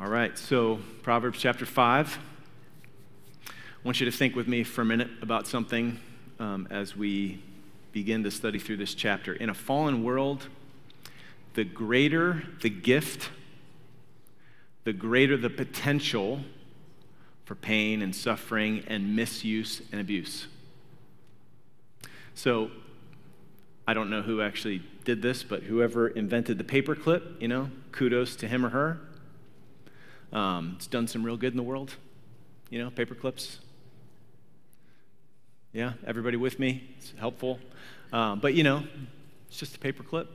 All right, so Proverbs chapter 5. I want you to think with me for a minute about something um, as we begin to study through this chapter. In a fallen world, the greater the gift, the greater the potential for pain and suffering and misuse and abuse. So, I don't know who actually did this, but whoever invented the paperclip, you know, kudos to him or her. Um, it's done some real good in the world, you know, paper clips. Yeah, everybody with me? It's helpful. Um, but, you know, it's just a paper clip.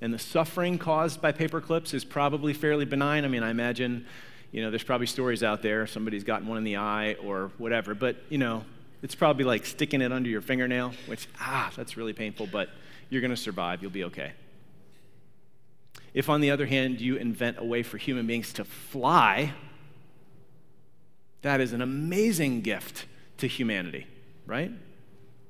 And the suffering caused by paper clips is probably fairly benign. I mean, I imagine, you know, there's probably stories out there, somebody's gotten one in the eye or whatever. But, you know, it's probably like sticking it under your fingernail, which, ah, that's really painful, but you're going to survive. You'll be okay. If, on the other hand, you invent a way for human beings to fly, that is an amazing gift to humanity, right?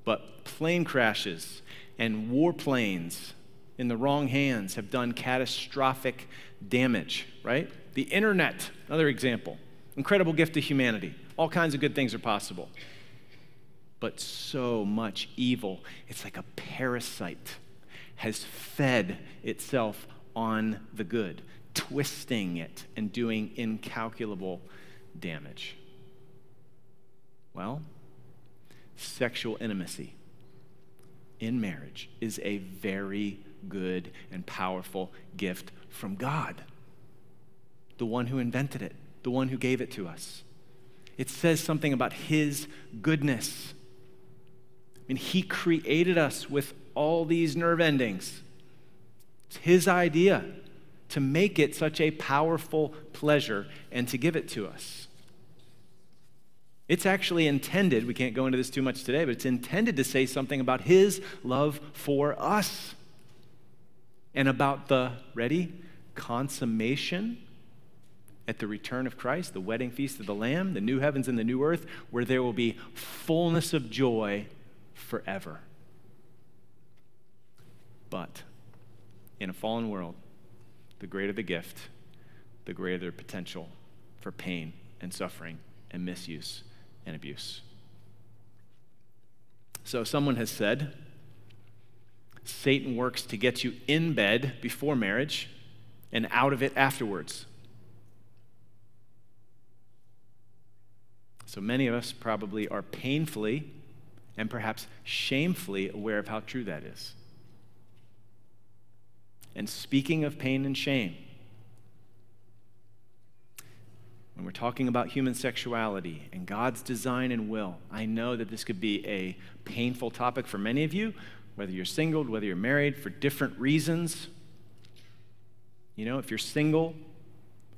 But plane crashes and warplanes in the wrong hands have done catastrophic damage, right? The internet, another example. Incredible gift to humanity. All kinds of good things are possible. But so much evil, it's like a parasite, has fed itself on the good, twisting it and doing incalculable damage. Well, sexual intimacy in marriage is a very good and powerful gift from God, the one who invented it, the one who gave it to us. It says something about His goodness. I mean, He created us with all these nerve endings. It's His idea to make it such a powerful pleasure and to give it to us. It's actually intended, we can't go into this too much today, but it's intended to say something about His love for us and about the, ready, consummation at the return of Christ, the wedding feast of the Lamb, the new heavens and the new earth, where there will be fullness of joy forever. But in a fallen world, the greater the gift, the greater the potential for pain and suffering and misuse and abuse. So, someone has said Satan works to get you in bed before marriage and out of it afterwards. So, many of us probably are painfully and perhaps shamefully aware of how true that is. And speaking of pain and shame, when we're talking about human sexuality and God's design and will, I know that this could be a painful topic for many of you, whether you're single, whether you're married, for different reasons. You know, if you're single,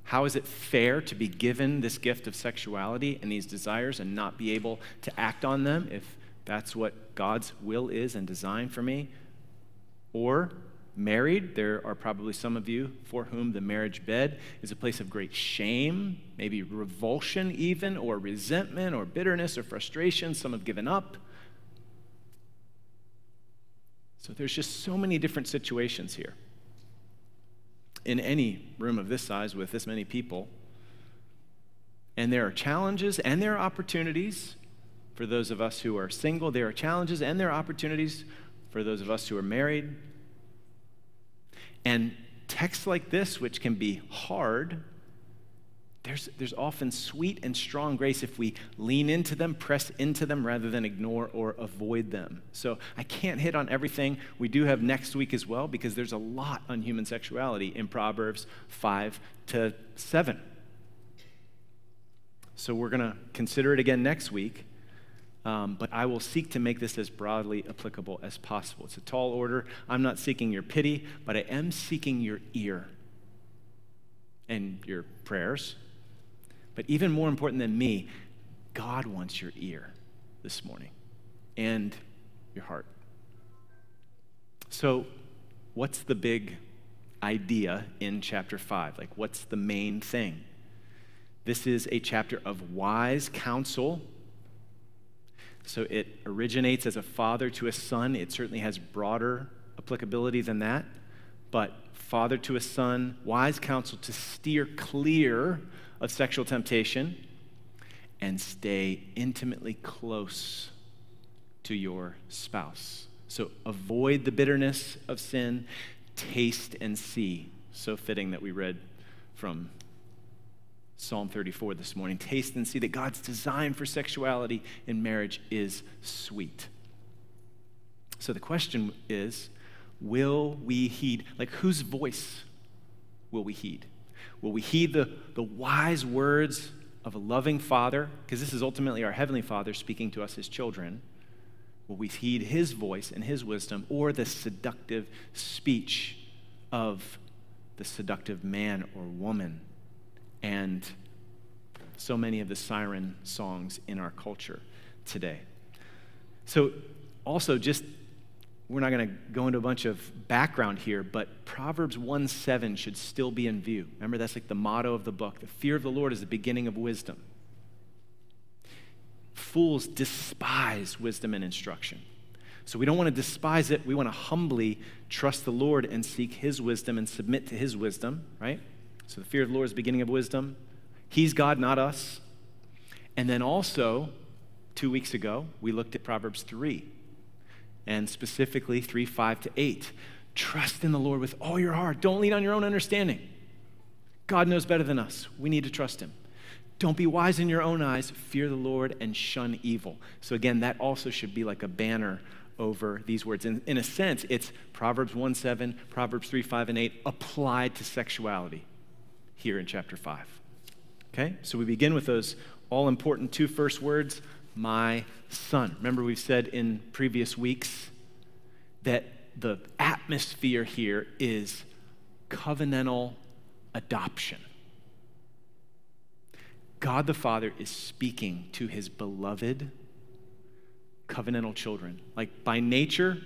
how is it fair to be given this gift of sexuality and these desires and not be able to act on them if that's what God's will is and design for me? Or married, there are probably some of you for whom the marriage bed is a place of great shame, maybe revulsion, even, or resentment, or bitterness, or frustration. Some have given up. So there's just so many different situations here. In any room of this size with this many people, and there are challenges and there are opportunities for those of us who are single. There are challenges and there are opportunities for those of us who are married. And texts like this, which can be hard, there's, there's often sweet and strong grace if we lean into them, press into them, rather than ignore or avoid them. So I can't hit on everything. We do have next week as well, because there's a lot on human sexuality in Proverbs 5 to 7. So we're going to consider it again next week. Um, but I will seek to make this as broadly applicable as possible. It's a tall order. I'm not seeking your pity, but I am seeking your ear and your prayers. But even more important than me, God wants your ear this morning and your heart. So, what's the big idea in chapter 5? Like, what's the main thing? This is a chapter of wise counsel so it originates as a father to a son. It certainly has broader applicability than that. But father to a son, wise counsel to steer clear of sexual temptation and stay intimately close to your spouse. So avoid the bitterness of sin, taste and see. So fitting that we read from Psalm 34 this morning. Taste and see that God's design for sexuality in marriage is sweet. So the question is will we heed? Like, whose voice will we heed? Will we heed the, the wise words of a loving father? Because this is ultimately our heavenly father speaking to us as children. Will we heed his voice and his wisdom or the seductive speech of the seductive man or woman? And so many of the siren songs in our culture today. So, also, just we're not going to go into a bunch of background here, but Proverbs 1 7 should still be in view. Remember, that's like the motto of the book. The fear of the Lord is the beginning of wisdom. Fools despise wisdom and instruction. So we don't want to despise it. We want to humbly trust the Lord and seek his wisdom and submit to his wisdom, right? So the fear of the Lord is the beginning of wisdom. He's God, not us. And then also, two weeks ago, we looked at Proverbs 3, and specifically 3 5 to 8. Trust in the Lord with all your heart. Don't lean on your own understanding. God knows better than us. We need to trust him. Don't be wise in your own eyes. Fear the Lord and shun evil. So, again, that also should be like a banner over these words. In, in a sense, it's Proverbs 1 7, Proverbs 3 5, and 8 applied to sexuality here in chapter 5. Okay? So we begin with those all important two first words my son. Remember, we've said in previous weeks that the atmosphere here is covenantal adoption. God the Father is speaking to his beloved covenantal children. Like by nature,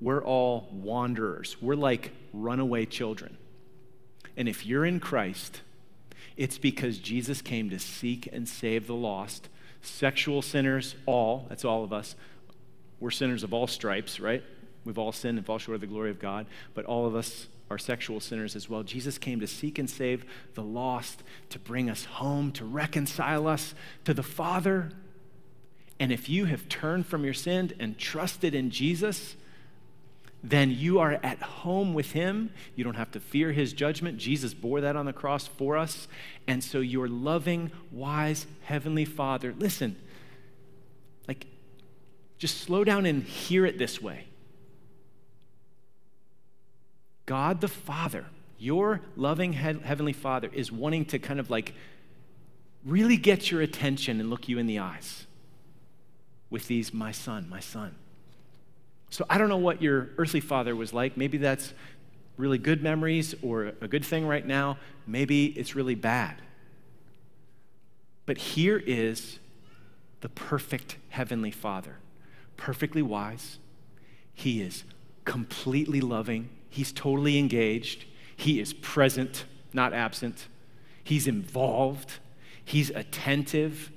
we're all wanderers. We're like runaway children. And if you're in Christ, it's because Jesus came to seek and save the lost. Sexual sinners, all, that's all of us. We're sinners of all stripes, right? We've all sinned and fall short of the glory of God, but all of us are sexual sinners as well. Jesus came to seek and save the lost, to bring us home, to reconcile us to the Father. And if you have turned from your sin and trusted in Jesus, then you are at home with him. You don't have to fear his judgment. Jesus bore that on the cross for us. And so your loving, wise, heavenly Father, listen, like, just slow down and hear it this way. God the Father, your loving heavenly Father, is wanting to kind of like really get your attention and look you in the eyes with these, my son, my son. So I don't know what your earthly father was like. Maybe that's really good memories or a good thing right now. Maybe it's really bad. But here is the perfect heavenly father, perfectly wise. He is completely loving. He's totally engaged. He is present, not absent. He's involved. He's attentive.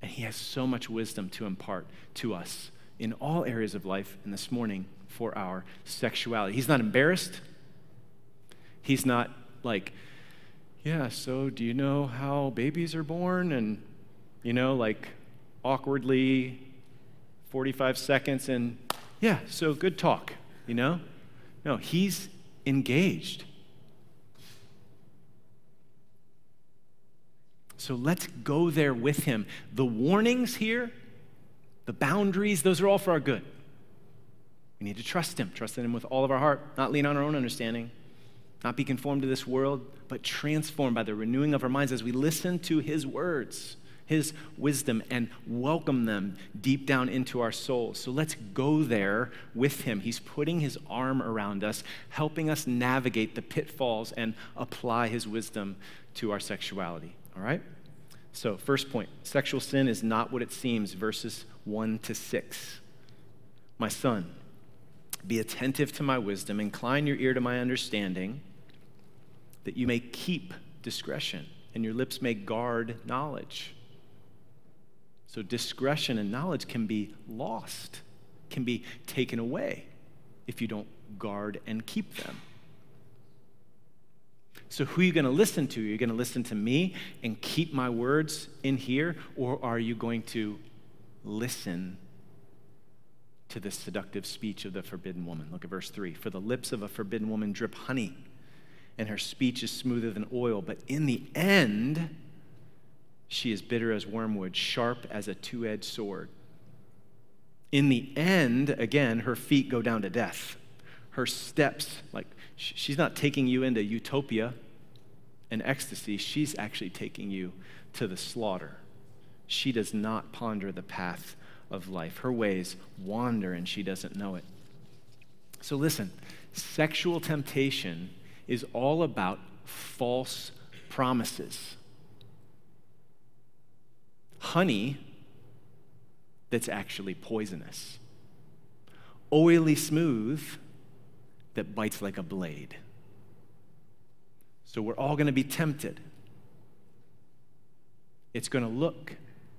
And he has so much wisdom to impart to us in all areas of life and this morning for our sexuality. He's not embarrassed. He's not like, yeah, so do you know how babies are born? And, you know, like awkwardly 45 seconds and, yeah, so good talk, you know? No, he's engaged. So let's go there with him. The warnings here the boundaries, those are all for our good. We need to trust Him, trust in Him with all of our heart, not lean on our own understanding, not be conformed to this world, but transformed by the renewing of our minds as we listen to His words, His wisdom, and welcome them deep down into our souls. So let's go there with Him. He's putting His arm around us, helping us navigate the pitfalls and apply His wisdom to our sexuality. All right? So, first point sexual sin is not what it seems, verses 1 to 6. My son, be attentive to my wisdom, incline your ear to my understanding, that you may keep discretion and your lips may guard knowledge. So, discretion and knowledge can be lost, can be taken away if you don't guard and keep them. So, who are you going to listen to? Are you going to listen to me and keep my words in here? Or are you going to listen to the seductive speech of the forbidden woman? Look at verse 3. For the lips of a forbidden woman drip honey, and her speech is smoother than oil. But in the end, she is bitter as wormwood, sharp as a two edged sword. In the end, again, her feet go down to death. Her steps, like she's not taking you into utopia and ecstasy, she's actually taking you to the slaughter. She does not ponder the path of life. Her ways wander and she doesn't know it. So listen, sexual temptation is all about false promises. Honey that's actually poisonous. Oily smooth that bites like a blade. So we're all going to be tempted. It's going to look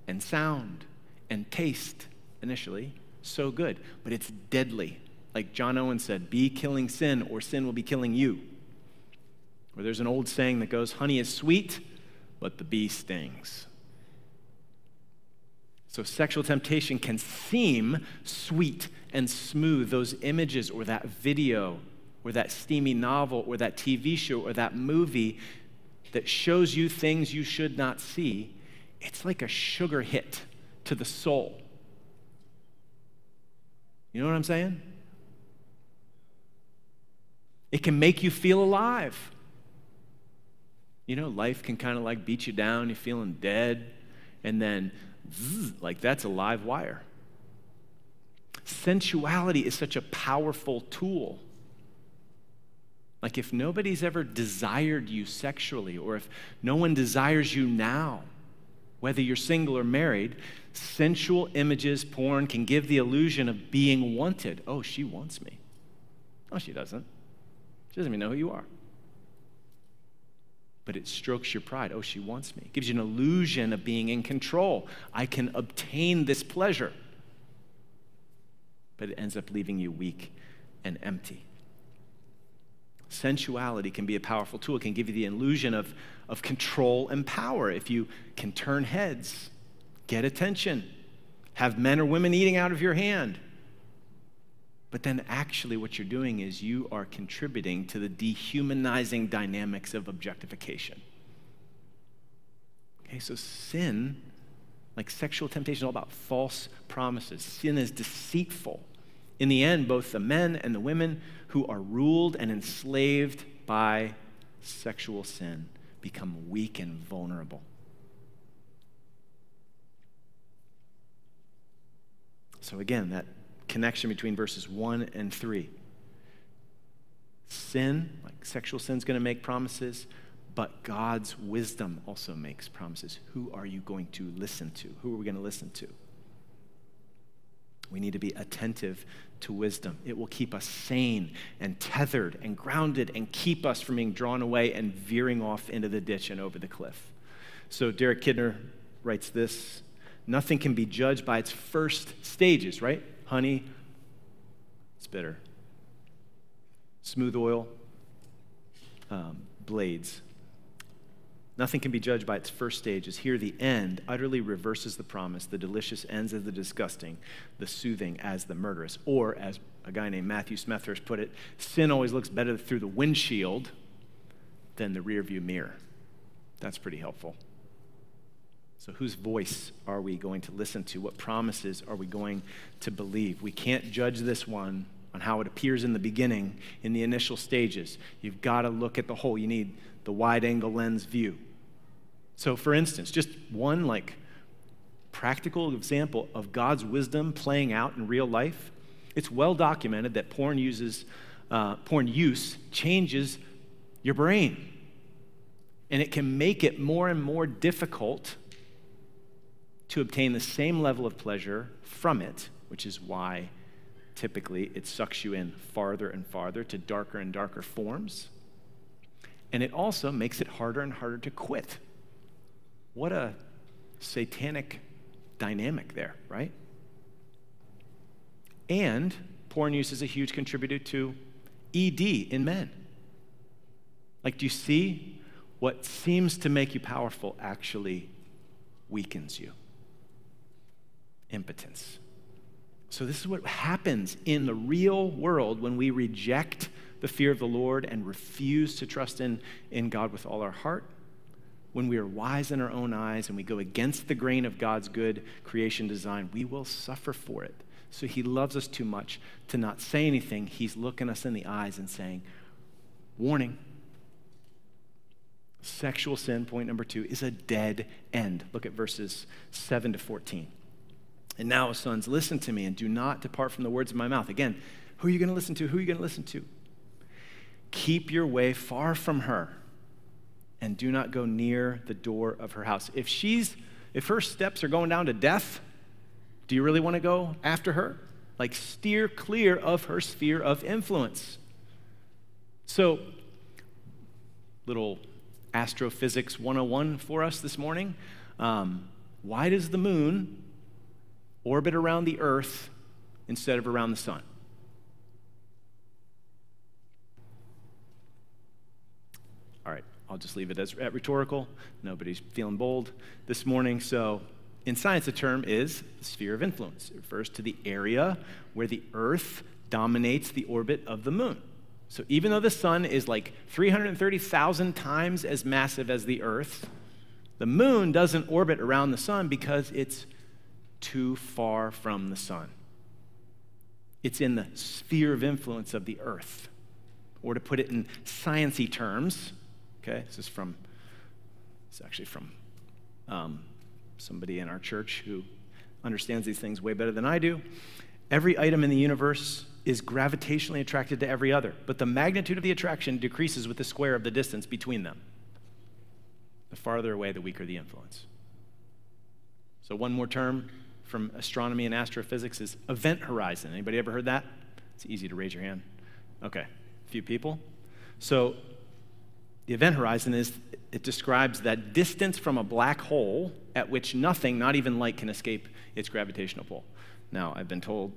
and sound and taste initially so good, but it's deadly. Like John Owen said, be killing sin or sin will be killing you. Or there's an old saying that goes, honey is sweet, but the bee stings. So sexual temptation can seem sweet and smooth. Those images or that video or that steamy novel or that TV show or that movie that shows you things you should not see, it's like a sugar hit to the soul. You know what I'm saying? It can make you feel alive. You know, life can kind of like beat you down, you're feeling dead, and then zzz, like that's a live wire. Sensuality is such a powerful tool. Like, if nobody's ever desired you sexually, or if no one desires you now, whether you're single or married, sensual images, porn can give the illusion of being wanted. Oh, she wants me. No, she doesn't. She doesn't even know who you are. But it strokes your pride. Oh, she wants me. It gives you an illusion of being in control. I can obtain this pleasure. But it ends up leaving you weak and empty. Sensuality can be a powerful tool. It can give you the illusion of, of control and power. If you can turn heads, get attention, have men or women eating out of your hand. But then, actually, what you're doing is you are contributing to the dehumanizing dynamics of objectification. Okay, so sin, like sexual temptation, is all about false promises. Sin is deceitful. In the end, both the men and the women who are ruled and enslaved by sexual sin become weak and vulnerable. So, again, that connection between verses 1 and 3. Sin, like sexual sin, is going to make promises, but God's wisdom also makes promises. Who are you going to listen to? Who are we going to listen to? We need to be attentive to wisdom. It will keep us sane and tethered and grounded and keep us from being drawn away and veering off into the ditch and over the cliff. So, Derek Kidner writes this Nothing can be judged by its first stages, right? Honey, it's bitter. Smooth oil, um, blades, Nothing can be judged by its first stages. Here, the end utterly reverses the promise. The delicious ends as the disgusting, the soothing as the murderous. Or, as a guy named Matthew Smethurst put it, sin always looks better through the windshield than the rearview mirror. That's pretty helpful. So, whose voice are we going to listen to? What promises are we going to believe? We can't judge this one on how it appears in the beginning, in the initial stages. You've got to look at the whole. You need the wide angle lens view. So, for instance, just one like practical example of God's wisdom playing out in real life. It's well documented that porn uses uh, porn use changes your brain, and it can make it more and more difficult to obtain the same level of pleasure from it, which is why typically it sucks you in farther and farther to darker and darker forms. And it also makes it harder and harder to quit. What a satanic dynamic there, right? And porn use is a huge contributor to ED in men. Like, do you see what seems to make you powerful actually weakens you? Impotence. So, this is what happens in the real world when we reject the fear of the Lord and refuse to trust in, in God with all our heart. When we are wise in our own eyes and we go against the grain of God's good creation design, we will suffer for it. So, He loves us too much to not say anything. He's looking us in the eyes and saying, Warning. Sexual sin, point number two, is a dead end. Look at verses 7 to 14. And now, sons, listen to me and do not depart from the words of my mouth. Again, who are you going to listen to? Who are you going to listen to? Keep your way far from her and do not go near the door of her house. If she's if her steps are going down to death, do you really want to go after her? Like steer clear of her sphere of influence. So, little astrophysics 101 for us this morning. Um, why does the moon orbit around the earth instead of around the sun? All right, I'll just leave it as rhetorical. Nobody's feeling bold this morning. So, in science, the term is sphere of influence. It refers to the area where the Earth dominates the orbit of the moon. So, even though the sun is like 330,000 times as massive as the Earth, the moon doesn't orbit around the sun because it's too far from the sun. It's in the sphere of influence of the earth. Or to put it in sciency terms, okay, this is from, it's actually from um, somebody in our church who understands these things way better than I do. Every item in the universe is gravitationally attracted to every other, but the magnitude of the attraction decreases with the square of the distance between them. The farther away, the weaker the influence. So, one more term from astronomy and astrophysics is event horizon. Anybody ever heard that? It's easy to raise your hand. Okay, a few people. So, the event horizon is it describes that distance from a black hole at which nothing, not even light, can escape its gravitational pull. Now, I've been told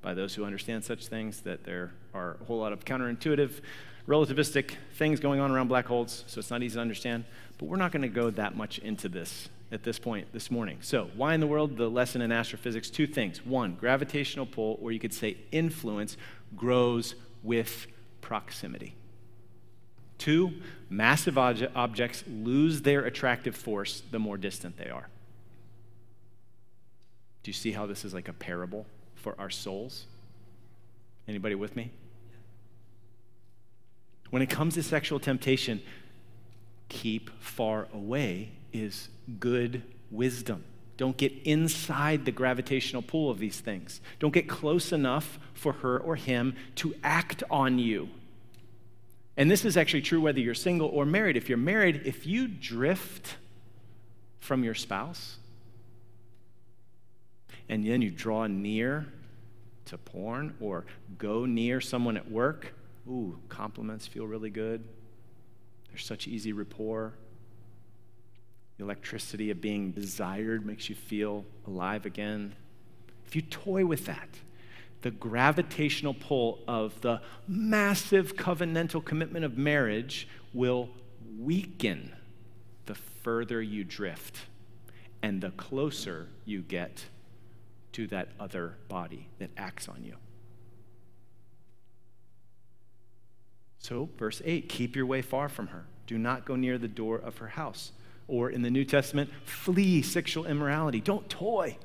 by those who understand such things that there are a whole lot of counterintuitive, relativistic things going on around black holes, so it's not easy to understand. But we're not going to go that much into this at this point this morning. So, why in the world the lesson in astrophysics? Two things. One, gravitational pull, or you could say influence, grows with proximity. Two, massive ob- objects lose their attractive force the more distant they are. Do you see how this is like a parable for our souls? Anybody with me? When it comes to sexual temptation, keep far away is good wisdom. Don't get inside the gravitational pull of these things. Don't get close enough for her or him to act on you. And this is actually true whether you're single or married. If you're married, if you drift from your spouse and then you draw near to porn or go near someone at work, ooh, compliments feel really good. There's such easy rapport. The electricity of being desired makes you feel alive again. If you toy with that, the gravitational pull of the massive covenantal commitment of marriage will weaken the further you drift and the closer you get to that other body that acts on you. So, verse 8 keep your way far from her. Do not go near the door of her house. Or in the New Testament, flee sexual immorality. Don't toy.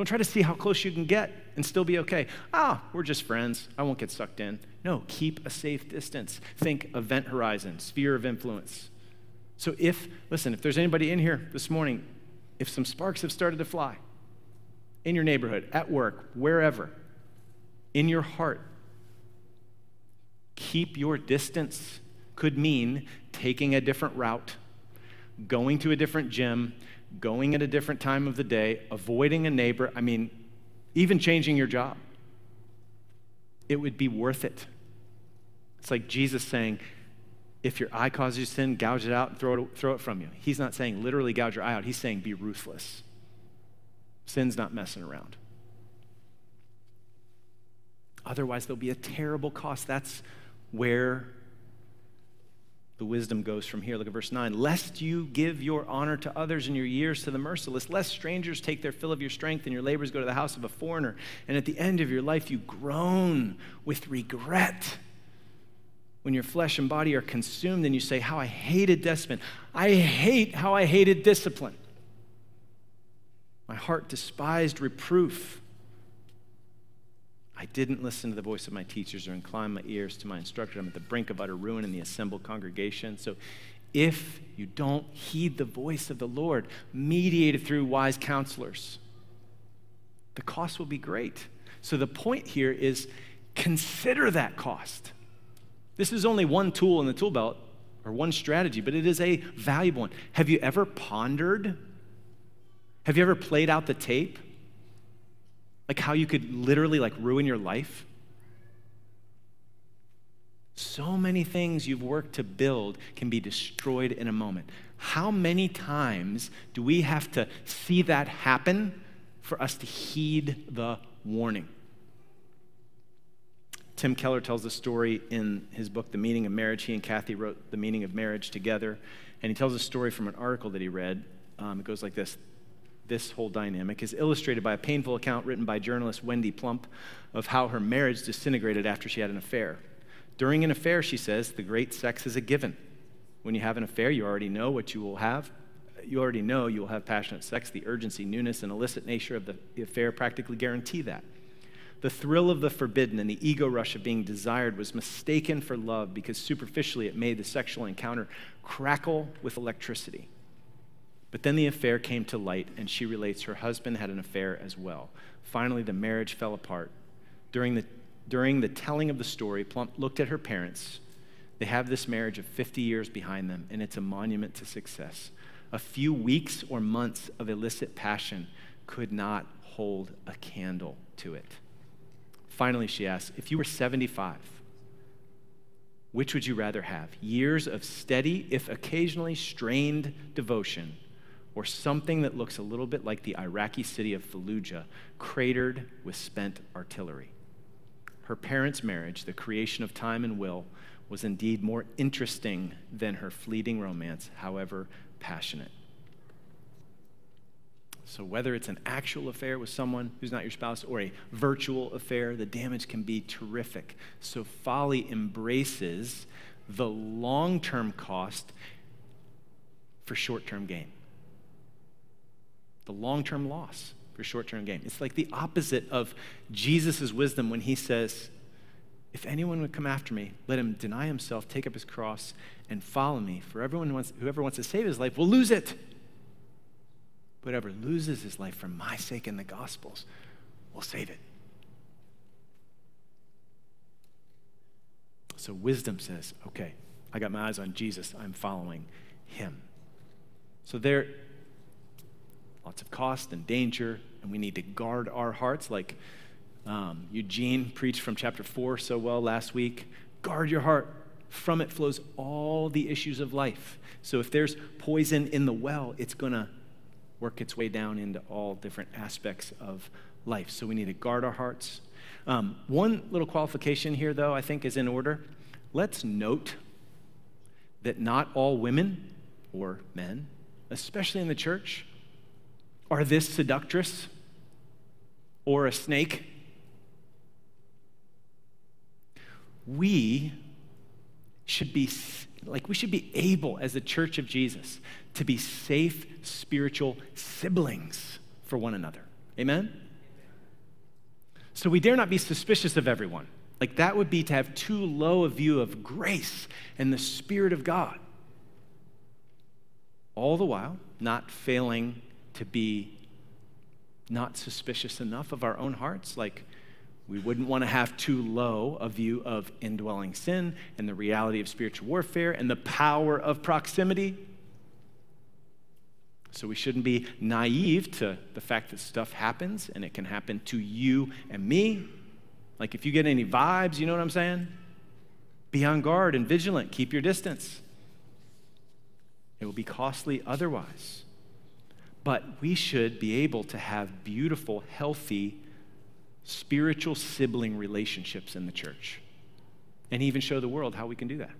Don't try to see how close you can get and still be okay. Ah, we're just friends. I won't get sucked in. No, keep a safe distance. Think event horizon, sphere of influence. So if, listen, if there's anybody in here this morning, if some sparks have started to fly in your neighborhood, at work, wherever, in your heart, keep your distance could mean taking a different route going to a different gym, going at a different time of the day, avoiding a neighbor, I mean, even changing your job. It would be worth it. It's like Jesus saying, if your eye causes you sin, gouge it out and throw it, throw it from you. He's not saying literally gouge your eye out, he's saying be ruthless. Sin's not messing around. Otherwise, there'll be a terrible cost. That's where the wisdom goes from here. Look at verse 9. Lest you give your honor to others and your years to the merciless, lest strangers take their fill of your strength and your labors go to the house of a foreigner, and at the end of your life you groan with regret. When your flesh and body are consumed, and you say, How I hated discipline. I hate how I hated discipline. My heart despised reproof. I didn't listen to the voice of my teachers or incline my ears to my instructor. I'm at the brink of utter ruin in the assembled congregation. So if you don't heed the voice of the Lord, mediated through wise counselors, the cost will be great. So the point here is consider that cost. This is only one tool in the tool belt or one strategy, but it is a valuable one. Have you ever pondered? Have you ever played out the tape? Like how you could literally like ruin your life? So many things you've worked to build can be destroyed in a moment. How many times do we have to see that happen for us to heed the warning? Tim Keller tells the story in his book, The Meaning of Marriage. He and Kathy wrote The Meaning of Marriage together. And he tells a story from an article that he read. Um, it goes like this this whole dynamic is illustrated by a painful account written by journalist Wendy Plump of how her marriage disintegrated after she had an affair. During an affair, she says, the great sex is a given. When you have an affair, you already know what you will have. You already know you will have passionate sex. The urgency, newness, and illicit nature of the affair practically guarantee that. The thrill of the forbidden and the ego rush of being desired was mistaken for love because superficially it made the sexual encounter crackle with electricity. But then the affair came to light, and she relates her husband had an affair as well. Finally, the marriage fell apart. During the, during the telling of the story, Plump looked at her parents. They have this marriage of 50 years behind them, and it's a monument to success. A few weeks or months of illicit passion could not hold a candle to it. Finally, she asks, if you were 75, which would you rather have? Years of steady, if occasionally strained devotion or something that looks a little bit like the Iraqi city of Fallujah, cratered with spent artillery. Her parents' marriage, the creation of time and will, was indeed more interesting than her fleeting romance, however passionate. So, whether it's an actual affair with someone who's not your spouse or a virtual affair, the damage can be terrific. So, folly embraces the long term cost for short term gain the long term loss for short term gain. It's like the opposite of Jesus' wisdom when he says, If anyone would come after me, let him deny himself, take up his cross, and follow me. For everyone who wants, whoever wants to save his life will lose it. Whoever loses his life for my sake and the gospel's will save it. So wisdom says, okay, I got my eyes on Jesus, I'm following him. So there lots of cost and danger, and we need to guard our hearts, like um, Eugene preached from chapter 4 so well last week. Guard your heart. From it flows all the issues of life. So if there's poison in the well, it's going to work its way down into all different aspects of life. So we need to guard our hearts. Um, one little qualification here, though, I think is in order. Let's note that not all women or men, especially in the church, are this seductress or a snake? We should be like we should be able as the church of Jesus to be safe spiritual siblings for one another. Amen. So we dare not be suspicious of everyone. Like that would be to have too low a view of grace and the Spirit of God. All the while, not failing to be not suspicious enough of our own hearts. Like, we wouldn't want to have too low a view of indwelling sin and the reality of spiritual warfare and the power of proximity. So we shouldn't be naive to the fact that stuff happens and it can happen to you and me. Like if you get any vibes, you know what I'm saying? Be on guard and vigilant, keep your distance. It will be costly otherwise. But we should be able to have beautiful, healthy, spiritual sibling relationships in the church. and even show the world how we can do that.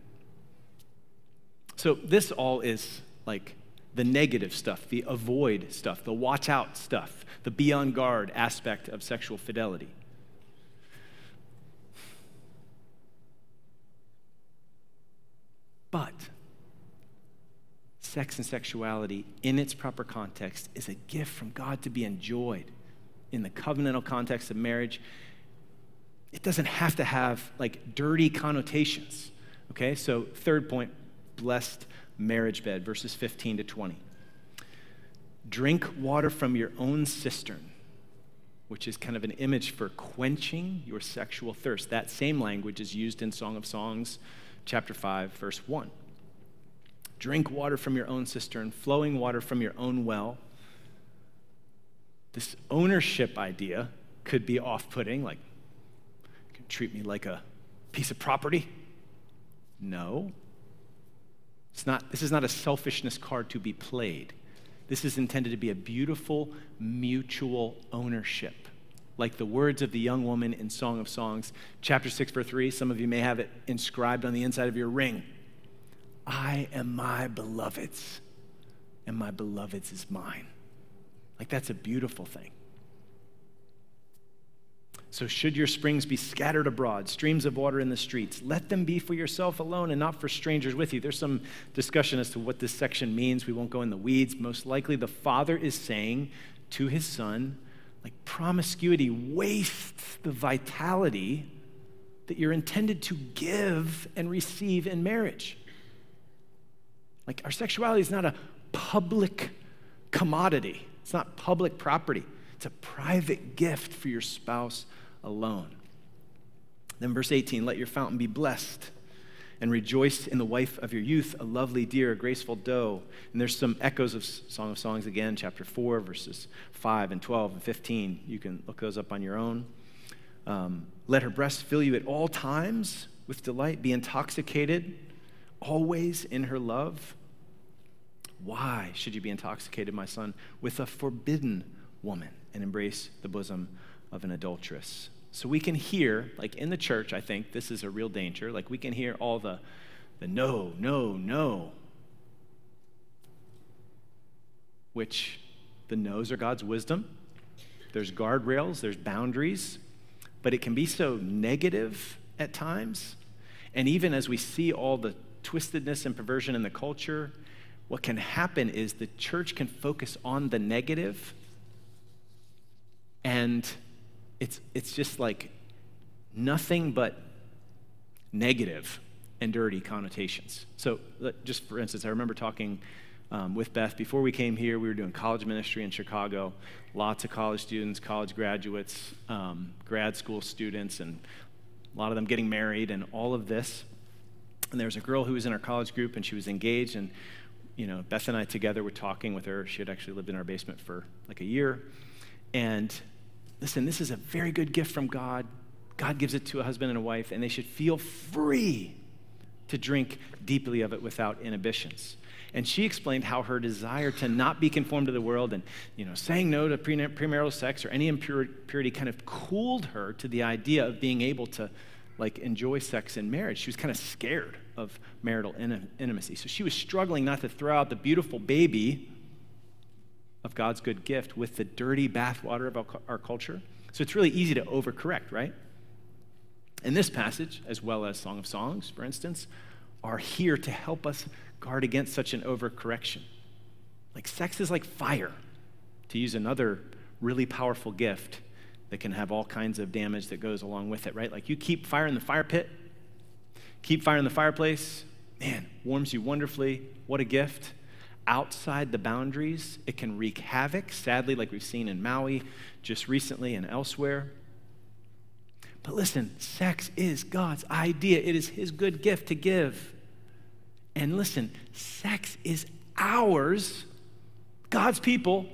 So, this all is like the negative stuff, the avoid stuff, the watch out stuff, the be on guard aspect of sexual fidelity. But sex and sexuality, in its proper context, is a gift from God to be enjoyed in the covenantal context of marriage. It doesn't have to have like dirty connotations. Okay, so third point blessed marriage bed, verses 15 to 20. Drink water from your own cistern, which is kind of an image for quenching your sexual thirst. That same language is used in Song of Songs, chapter 5, verse 1. Drink water from your own cistern, flowing water from your own well. This ownership idea could be off putting, like, can treat me like a piece of property. No. It's not, this is not a selfishness card to be played. This is intended to be a beautiful mutual ownership. Like the words of the young woman in Song of Songs, chapter 6, verse 3. Some of you may have it inscribed on the inside of your ring. I am my beloved's, and my beloved's is mine. Like that's a beautiful thing. So, should your springs be scattered abroad, streams of water in the streets, let them be for yourself alone and not for strangers with you. There's some discussion as to what this section means. We won't go in the weeds. Most likely, the father is saying to his son, like promiscuity wastes the vitality that you're intended to give and receive in marriage. Like, our sexuality is not a public commodity, it's not public property. It's a private gift for your spouse alone. Then, verse 18 let your fountain be blessed and rejoice in the wife of your youth, a lovely deer, a graceful doe. And there's some echoes of Song of Songs again, chapter 4, verses 5 and 12 and 15. You can look those up on your own. Um, let her breast fill you at all times with delight, be intoxicated always in her love. Why should you be intoxicated, my son, with a forbidden woman and embrace the bosom of an adulteress. So we can hear, like in the church, I think this is a real danger. Like we can hear all the, the no, no, no, which the no's are God's wisdom. There's guardrails, there's boundaries, but it can be so negative at times. And even as we see all the twistedness and perversion in the culture, what can happen is the church can focus on the negative and it's, it's just like nothing but negative and dirty connotations. So, just for instance, I remember talking um, with Beth before we came here. We were doing college ministry in Chicago, lots of college students, college graduates, um, grad school students, and a lot of them getting married, and all of this. And there was a girl who was in our college group, and she was engaged, and you know, Beth and I together were talking with her. She had actually lived in our basement for like a year, and listen, this is a very good gift from God. God gives it to a husband and a wife, and they should feel free to drink deeply of it without inhibitions. And she explained how her desire to not be conformed to the world and, you know, saying no to premarital sex or any impurity kind of cooled her to the idea of being able to, like, enjoy sex in marriage. She was kind of scared of marital intimacy. So she was struggling not to throw out the beautiful baby of God's good gift with the dirty bathwater of our culture. So it's really easy to overcorrect, right? And this passage, as well as Song of Songs, for instance, are here to help us guard against such an overcorrection. Like sex is like fire, to use another really powerful gift that can have all kinds of damage that goes along with it, right? Like you keep fire in the fire pit, keep fire in the fireplace, man, warms you wonderfully. What a gift outside the boundaries, it can wreak havoc, sadly, like we've seen in Maui just recently and elsewhere. But listen, sex is God's idea, it is His good gift to give. And listen, sex is ours, God's people,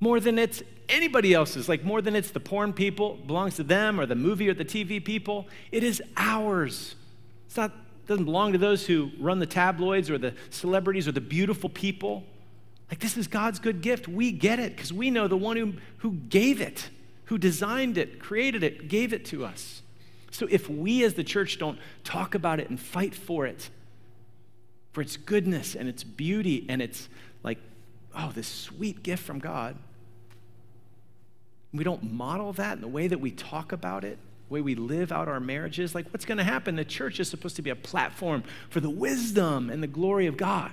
more than it's anybody else's, like more than it's the porn people, belongs to them, or the movie or the TV people. It is ours. It's not doesn't belong to those who run the tabloids or the celebrities or the beautiful people. Like, this is God's good gift. We get it because we know the one who, who gave it, who designed it, created it, gave it to us. So if we as the church don't talk about it and fight for it, for its goodness and its beauty and its like, oh, this sweet gift from God, we don't model that in the way that we talk about it, the way we live out our marriages, like what's going to happen? The church is supposed to be a platform for the wisdom and the glory of God.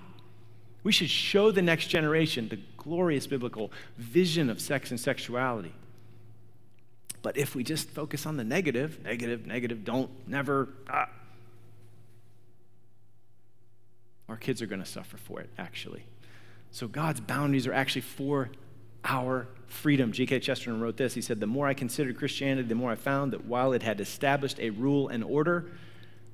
We should show the next generation the glorious biblical vision of sex and sexuality. But if we just focus on the negative, negative, negative, don't, never, ah, our kids are going to suffer for it, actually. So God's boundaries are actually for our freedom. G.K. Chesterton wrote this. He said, The more I considered Christianity, the more I found that while it had established a rule and order,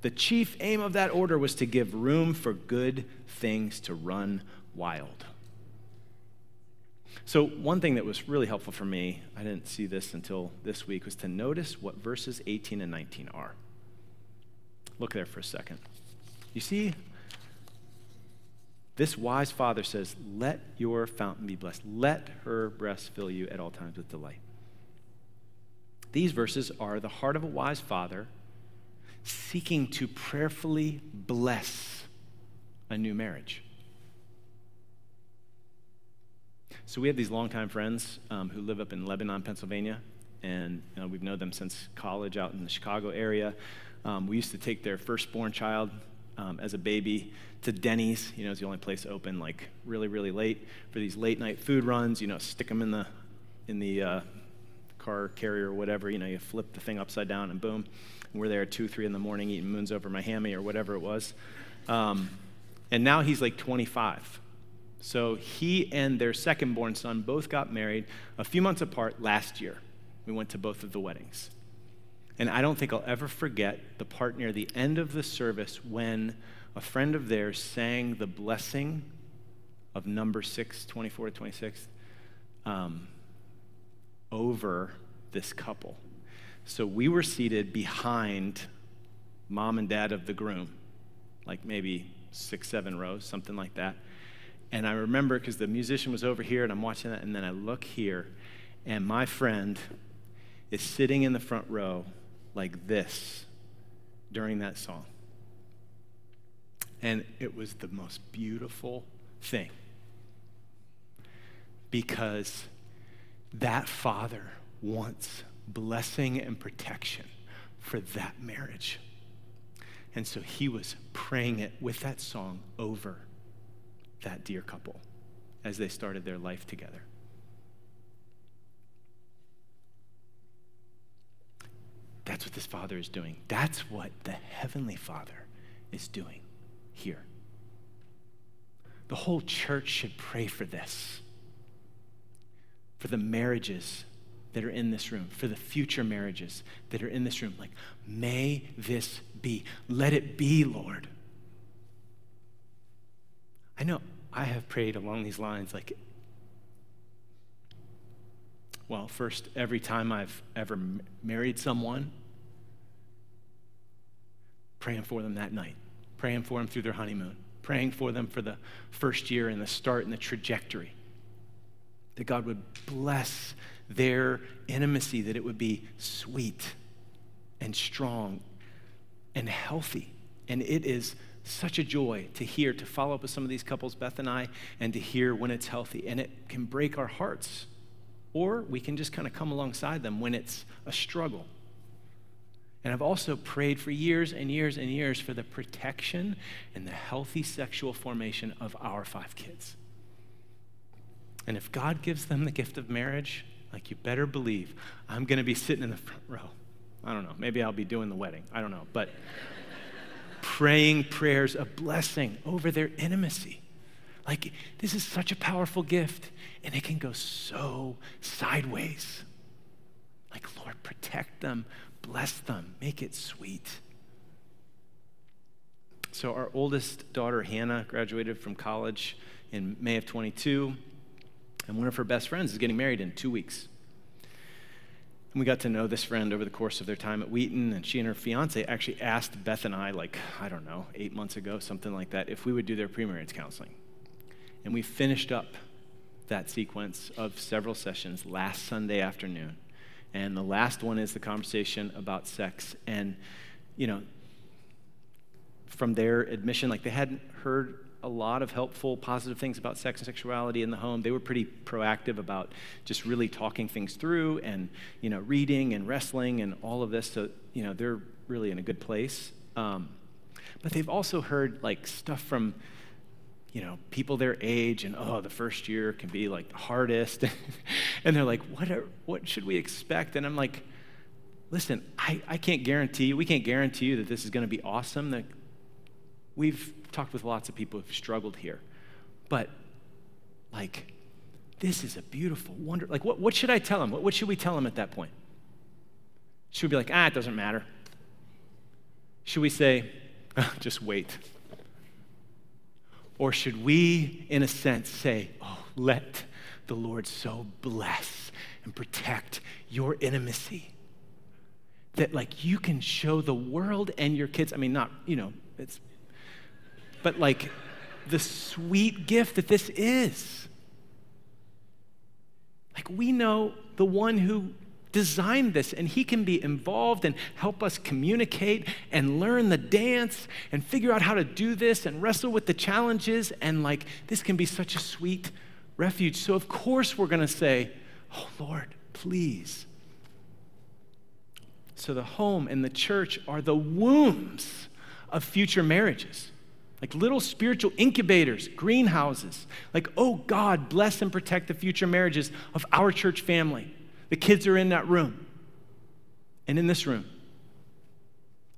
the chief aim of that order was to give room for good things to run wild. So, one thing that was really helpful for me, I didn't see this until this week, was to notice what verses 18 and 19 are. Look there for a second. You see, this wise father says, Let your fountain be blessed. Let her breast fill you at all times with delight. These verses are the heart of a wise father seeking to prayerfully bless a new marriage. So we have these longtime friends um, who live up in Lebanon, Pennsylvania, and you know, we've known them since college out in the Chicago area. Um, we used to take their firstborn child um, as a baby to Denny's. You know, it's the only place open like really, really late for these late night food runs. You know, stick them in the in the uh, car carrier or whatever. You know, you flip the thing upside down and boom, and we're there at two, three in the morning eating moons over my hammy or whatever it was. Um, and now he's like 25. So he and their second born son both got married a few months apart last year. We went to both of the weddings. And I don't think I'll ever forget the part near the end of the service when a friend of theirs sang the blessing of number 6, 24 to 26, um, over this couple. So we were seated behind mom and dad of the groom, like maybe six, seven rows, something like that. And I remember because the musician was over here and I'm watching that, and then I look here, and my friend is sitting in the front row like this during that song. And it was the most beautiful thing because that father wants blessing and protection for that marriage. And so he was praying it with that song over that dear couple as they started their life together. That's what this Father is doing. That's what the Heavenly Father is doing here. The whole church should pray for this, for the marriages that are in this room, for the future marriages that are in this room. Like, may this be. Let it be, Lord. I know I have prayed along these lines like, well, first, every time I've ever married someone, praying for them that night, praying for them through their honeymoon, praying for them for the first year and the start and the trajectory. That God would bless their intimacy, that it would be sweet and strong and healthy. And it is such a joy to hear, to follow up with some of these couples, Beth and I, and to hear when it's healthy. And it can break our hearts. Or we can just kind of come alongside them when it's a struggle. And I've also prayed for years and years and years for the protection and the healthy sexual formation of our five kids. And if God gives them the gift of marriage, like you better believe, I'm going to be sitting in the front row. I don't know. Maybe I'll be doing the wedding. I don't know. But praying prayers of blessing over their intimacy. Like, this is such a powerful gift, and it can go so sideways. Like, Lord, protect them, bless them, make it sweet. So, our oldest daughter, Hannah, graduated from college in May of 22, and one of her best friends is getting married in two weeks. And we got to know this friend over the course of their time at Wheaton, and she and her fiance actually asked Beth and I, like, I don't know, eight months ago, something like that, if we would do their premarriage counseling. And we finished up that sequence of several sessions last Sunday afternoon. And the last one is the conversation about sex. And, you know, from their admission, like they hadn't heard a lot of helpful, positive things about sex and sexuality in the home. They were pretty proactive about just really talking things through and, you know, reading and wrestling and all of this. So, you know, they're really in a good place. Um, but they've also heard like stuff from, you know, people their age and, oh, the first year can be like the hardest. and they're like, what, are, what should we expect? And I'm like, listen, I, I can't guarantee you, we can't guarantee you that this is going to be awesome. That we've talked with lots of people who've struggled here. But, like, this is a beautiful, wonder. Like, what, what should I tell them? What, what should we tell them at that point? Should we be like, ah, it doesn't matter? Should we say, oh, just wait? Or should we, in a sense, say, oh, let the Lord so bless and protect your intimacy that, like, you can show the world and your kids, I mean, not, you know, it's but like the sweet gift that this is. Like we know the one who designed this, and he can be involved and help us communicate and learn the dance and figure out how to do this and wrestle with the challenges. And like this can be such a sweet refuge. So, of course, we're going to say, Oh Lord, please. So, the home and the church are the wombs of future marriages like little spiritual incubators, greenhouses. Like, oh God, bless and protect the future marriages of our church family. The kids are in that room and in this room.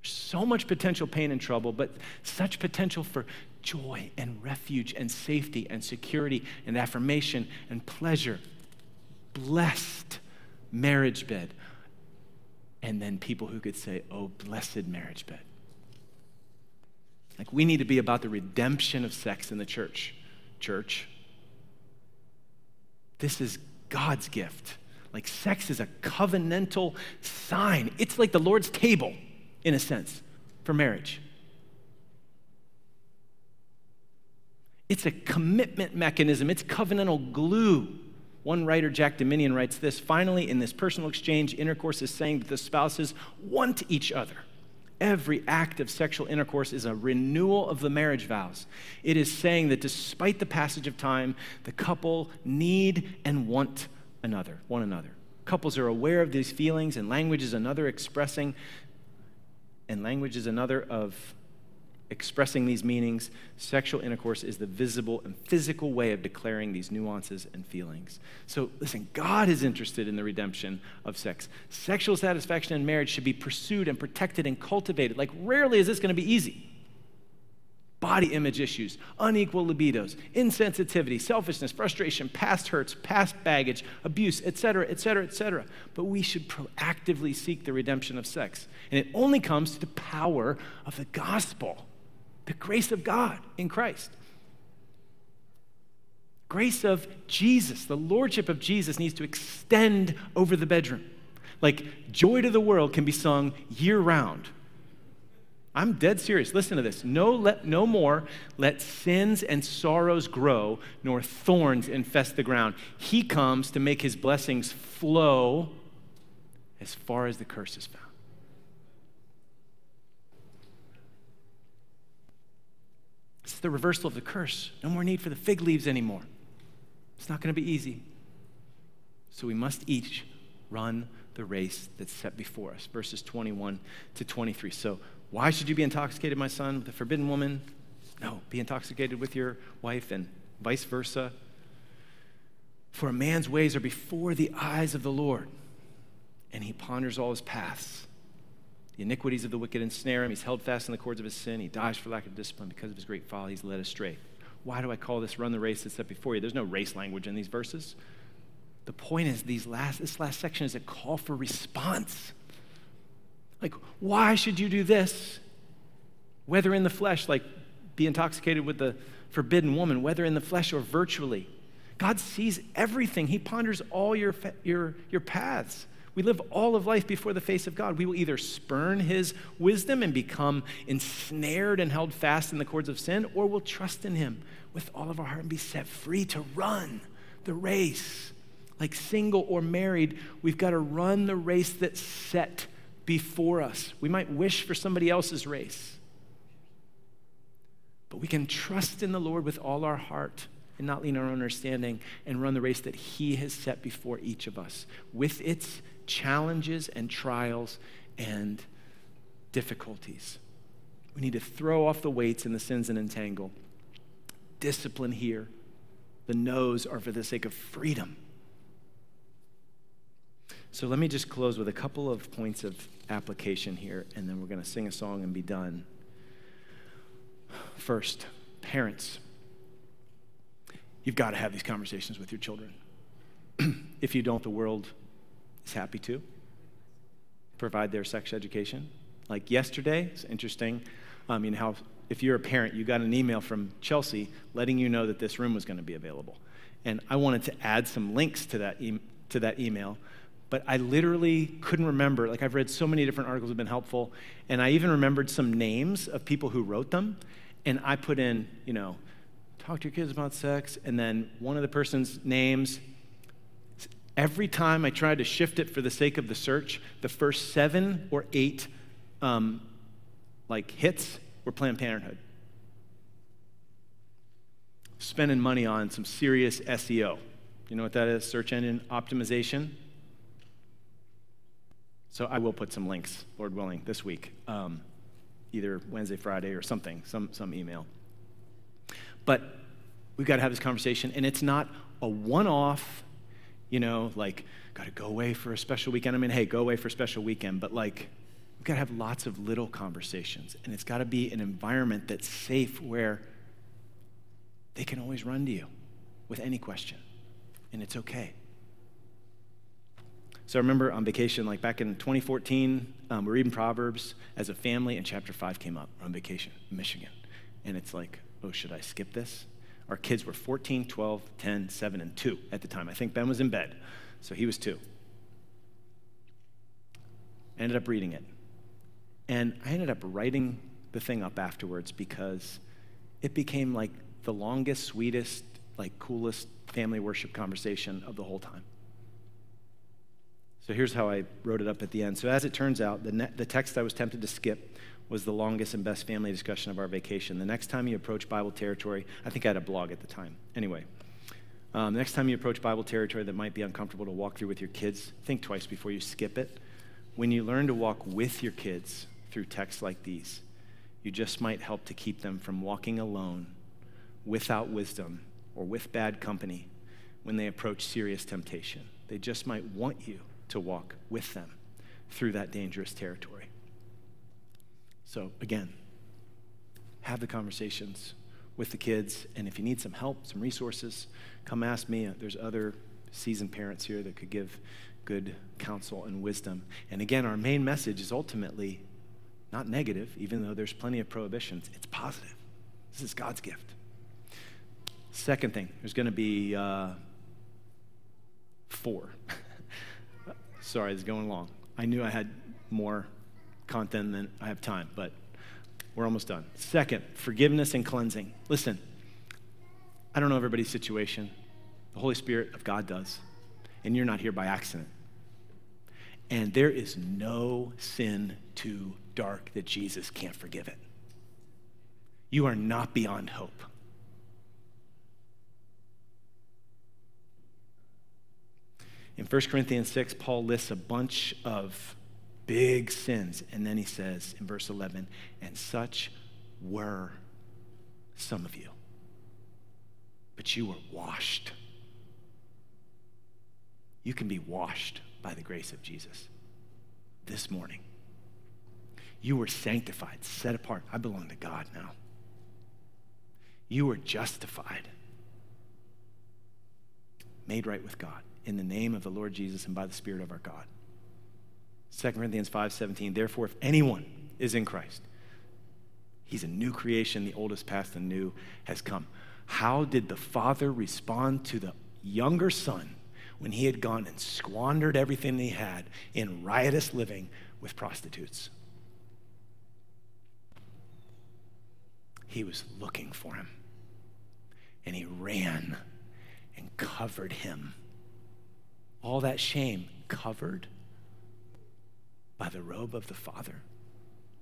So much potential pain and trouble, but such potential for joy and refuge and safety and security and affirmation and pleasure. Blessed marriage bed. And then people who could say, oh, blessed marriage bed. Like, we need to be about the redemption of sex in the church. Church. This is God's gift. Like, sex is a covenantal sign. It's like the Lord's table, in a sense, for marriage. It's a commitment mechanism, it's covenantal glue. One writer, Jack Dominian, writes this Finally, in this personal exchange, intercourse is saying that the spouses want each other every act of sexual intercourse is a renewal of the marriage vows. It is saying that despite the passage of time, the couple need and want another, one another. Couples are aware of these feelings, and language is another expressing, and language is another of expressing these meanings, sexual intercourse is the visible and physical way of declaring these nuances and feelings. So, listen, God is interested in the redemption of sex. Sexual satisfaction in marriage should be pursued and protected and cultivated. Like, rarely is this going to be easy. Body image issues, unequal libidos, insensitivity, selfishness, frustration, past hurts, past baggage, abuse, etc., etc., etc. But we should proactively seek the redemption of sex. And it only comes to the power of the gospel the grace of God in Christ. Grace of Jesus, the lordship of Jesus needs to extend over the bedroom. Like joy to the world can be sung year round. I'm dead serious. Listen to this. No, let, no more let sins and sorrows grow, nor thorns infest the ground. He comes to make his blessings flow as far as the curse is found. It's the reversal of the curse. No more need for the fig leaves anymore. It's not going to be easy. So we must each run the race that's set before us. Verses 21 to 23. So, why should you be intoxicated, my son, with a forbidden woman? No, be intoxicated with your wife and vice versa. For a man's ways are before the eyes of the Lord, and he ponders all his paths. The iniquities of the wicked ensnare him. He's held fast in the cords of his sin. He dies for lack of discipline. Because of his great folly, he's led astray. Why do I call this run the race that's set before you? There's no race language in these verses. The point is, these last, this last section is a call for response. Like, why should you do this? Whether in the flesh, like be intoxicated with the forbidden woman, whether in the flesh or virtually. God sees everything. He ponders all your, your, your paths. We live all of life before the face of God. We will either spurn his wisdom and become ensnared and held fast in the cords of sin, or we'll trust in him with all of our heart and be set free to run the race like single or married, we've got to run the race that's set before us. We might wish for somebody else's race, but we can trust in the Lord with all our heart and not lean on our own understanding and run the race that He has set before each of us with its challenges and trials and difficulties. We need to throw off the weights and the sins and entangle. Discipline here. The no's are for the sake of freedom. So let me just close with a couple of points of application here, and then we're going to sing a song and be done. First, parents, you've got to have these conversations with your children. if you don't, the world is happy to provide their sex education. Like yesterday, it's interesting. You know how if you're a parent, you got an email from Chelsea letting you know that this room was going to be available, and I wanted to add some links to that e- to that email but I literally couldn't remember. Like, I've read so many different articles that have been helpful, and I even remembered some names of people who wrote them. And I put in, you know, talk to your kids about sex, and then one of the person's names. Every time I tried to shift it for the sake of the search, the first seven or eight um, like hits were Planned Parenthood. Spending money on some serious SEO. You know what that is? Search engine optimization. So I will put some links, Lord willing, this week, um, either Wednesday, Friday, or something, some, some email. But we've got to have this conversation, and it's not a one off, you know, like, got to go away for a special weekend. I mean, hey, go away for a special weekend, but like, we've got to have lots of little conversations, and it's got to be an environment that's safe where they can always run to you with any question, and it's okay. So I remember on vacation, like back in 2014, um, we were reading Proverbs as a family, and chapter 5 came up. On vacation in Michigan. And it's like, oh, should I skip this? Our kids were 14, 12, 10, 7, and 2 at the time. I think Ben was in bed, so he was 2. I ended up reading it. And I ended up writing the thing up afterwards because it became like the longest, sweetest, like coolest family worship conversation of the whole time. So here's how I wrote it up at the end. So, as it turns out, the, ne- the text I was tempted to skip was the longest and best family discussion of our vacation. The next time you approach Bible territory, I think I had a blog at the time. Anyway, um, the next time you approach Bible territory that might be uncomfortable to walk through with your kids, think twice before you skip it. When you learn to walk with your kids through texts like these, you just might help to keep them from walking alone without wisdom or with bad company when they approach serious temptation. They just might want you to walk with them through that dangerous territory. So, again, have the conversations with the kids. And if you need some help, some resources, come ask me. There's other seasoned parents here that could give good counsel and wisdom. And again, our main message is ultimately not negative, even though there's plenty of prohibitions, it's positive. This is God's gift. Second thing, there's going to be uh, four. Sorry, it's going long. I knew I had more content than I have time, but we're almost done. Second, forgiveness and cleansing. Listen, I don't know everybody's situation. The Holy Spirit of God does. And you're not here by accident. And there is no sin too dark that Jesus can't forgive it. You are not beyond hope. In 1 Corinthians 6, Paul lists a bunch of big sins. And then he says in verse 11, and such were some of you. But you were washed. You can be washed by the grace of Jesus this morning. You were sanctified, set apart. I belong to God now. You were justified, made right with God in the name of the Lord Jesus and by the Spirit of our God. 2 Corinthians 5:17 Therefore if anyone is in Christ he's a new creation the oldest past and new has come. How did the father respond to the younger son when he had gone and squandered everything he had in riotous living with prostitutes? He was looking for him and he ran and covered him All that shame covered by the robe of the Father.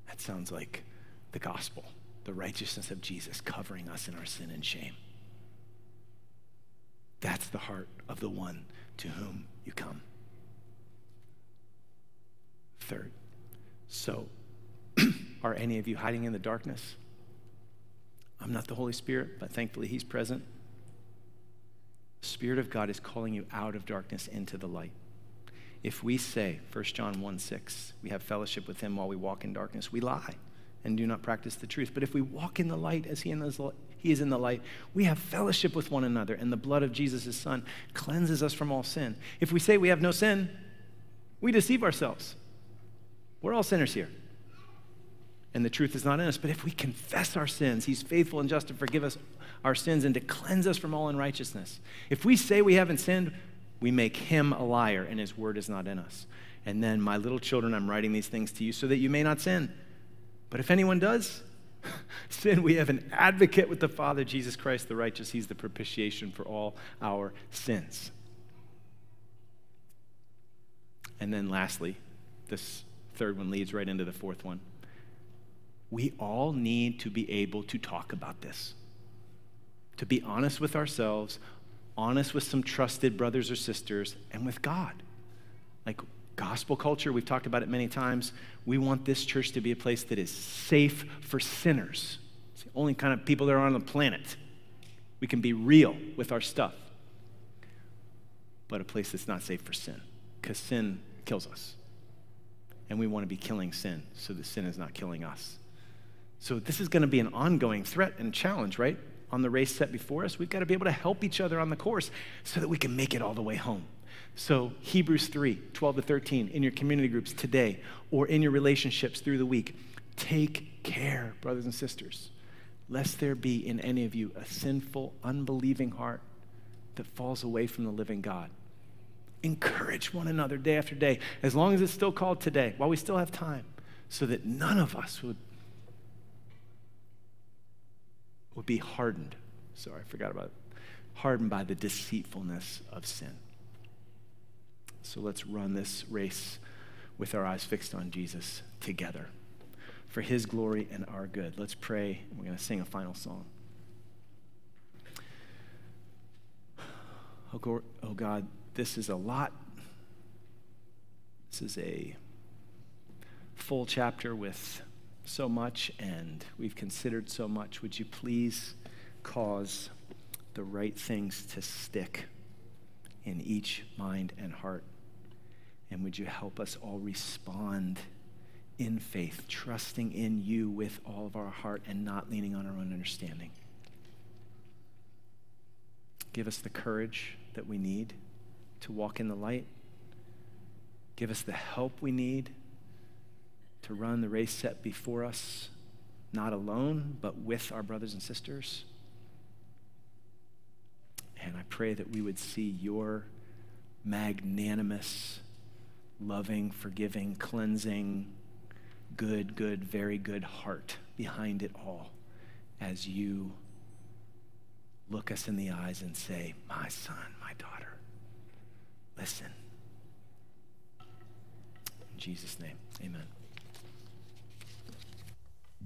That sounds like the gospel, the righteousness of Jesus covering us in our sin and shame. That's the heart of the one to whom you come. Third, so are any of you hiding in the darkness? I'm not the Holy Spirit, but thankfully He's present. The Spirit of God is calling you out of darkness into the light. If we say, 1 John 1 6, we have fellowship with Him while we walk in darkness, we lie and do not practice the truth. But if we walk in the light as He, he is in the light, we have fellowship with one another, and the blood of Jesus, His Son, cleanses us from all sin. If we say we have no sin, we deceive ourselves. We're all sinners here and the truth is not in us. But if we confess our sins, He's faithful and just to forgive us our sins and to cleanse us from all unrighteousness. If we say we haven't sinned, we make Him a liar and His word is not in us. And then, my little children, I'm writing these things to you so that you may not sin. But if anyone does sin, we have an advocate with the Father, Jesus Christ the righteous. He's the propitiation for all our sins. And then, lastly, this third one leads right into the fourth one we all need to be able to talk about this, to be honest with ourselves, honest with some trusted brothers or sisters, and with God. Like gospel culture, we've talked about it many times. We want this church to be a place that is safe for sinners. It's the only kind of people that are on the planet. We can be real with our stuff, but a place that's not safe for sin, because sin kills us. And we want to be killing sin so that sin is not killing us. So this is going to be an ongoing threat and challenge, right? On the race set before us, we've got to be able to help each other on the course so that we can make it all the way home. So, Hebrews 3 12 to 13, in your community groups today or in your relationships through the week, take care, brothers and sisters, lest there be in any of you a sinful, unbelieving heart that falls away from the living God. Encourage one another day after day, as long as it's still called today, while we still have time, so that none of us would would be hardened. Sorry, I forgot about it. Hardened by the deceitfulness of sin. So let's run this race with our eyes fixed on Jesus together for his glory and our good. Let's pray. We're going to sing a final song. Oh, oh God, this is a lot. This is a full chapter with so much and we've considered so much. Would you please cause the right things to stick in each mind and heart? And would you help us all respond in faith, trusting in you with all of our heart and not leaning on our own understanding? Give us the courage that we need to walk in the light. Give us the help we need to run the race set before us, not alone, but with our brothers and sisters. And I pray that we would see your magnanimous, loving, forgiving, cleansing, good, good, very good heart behind it all as you look us in the eyes and say, My son, my daughter, listen. In Jesus' name, amen.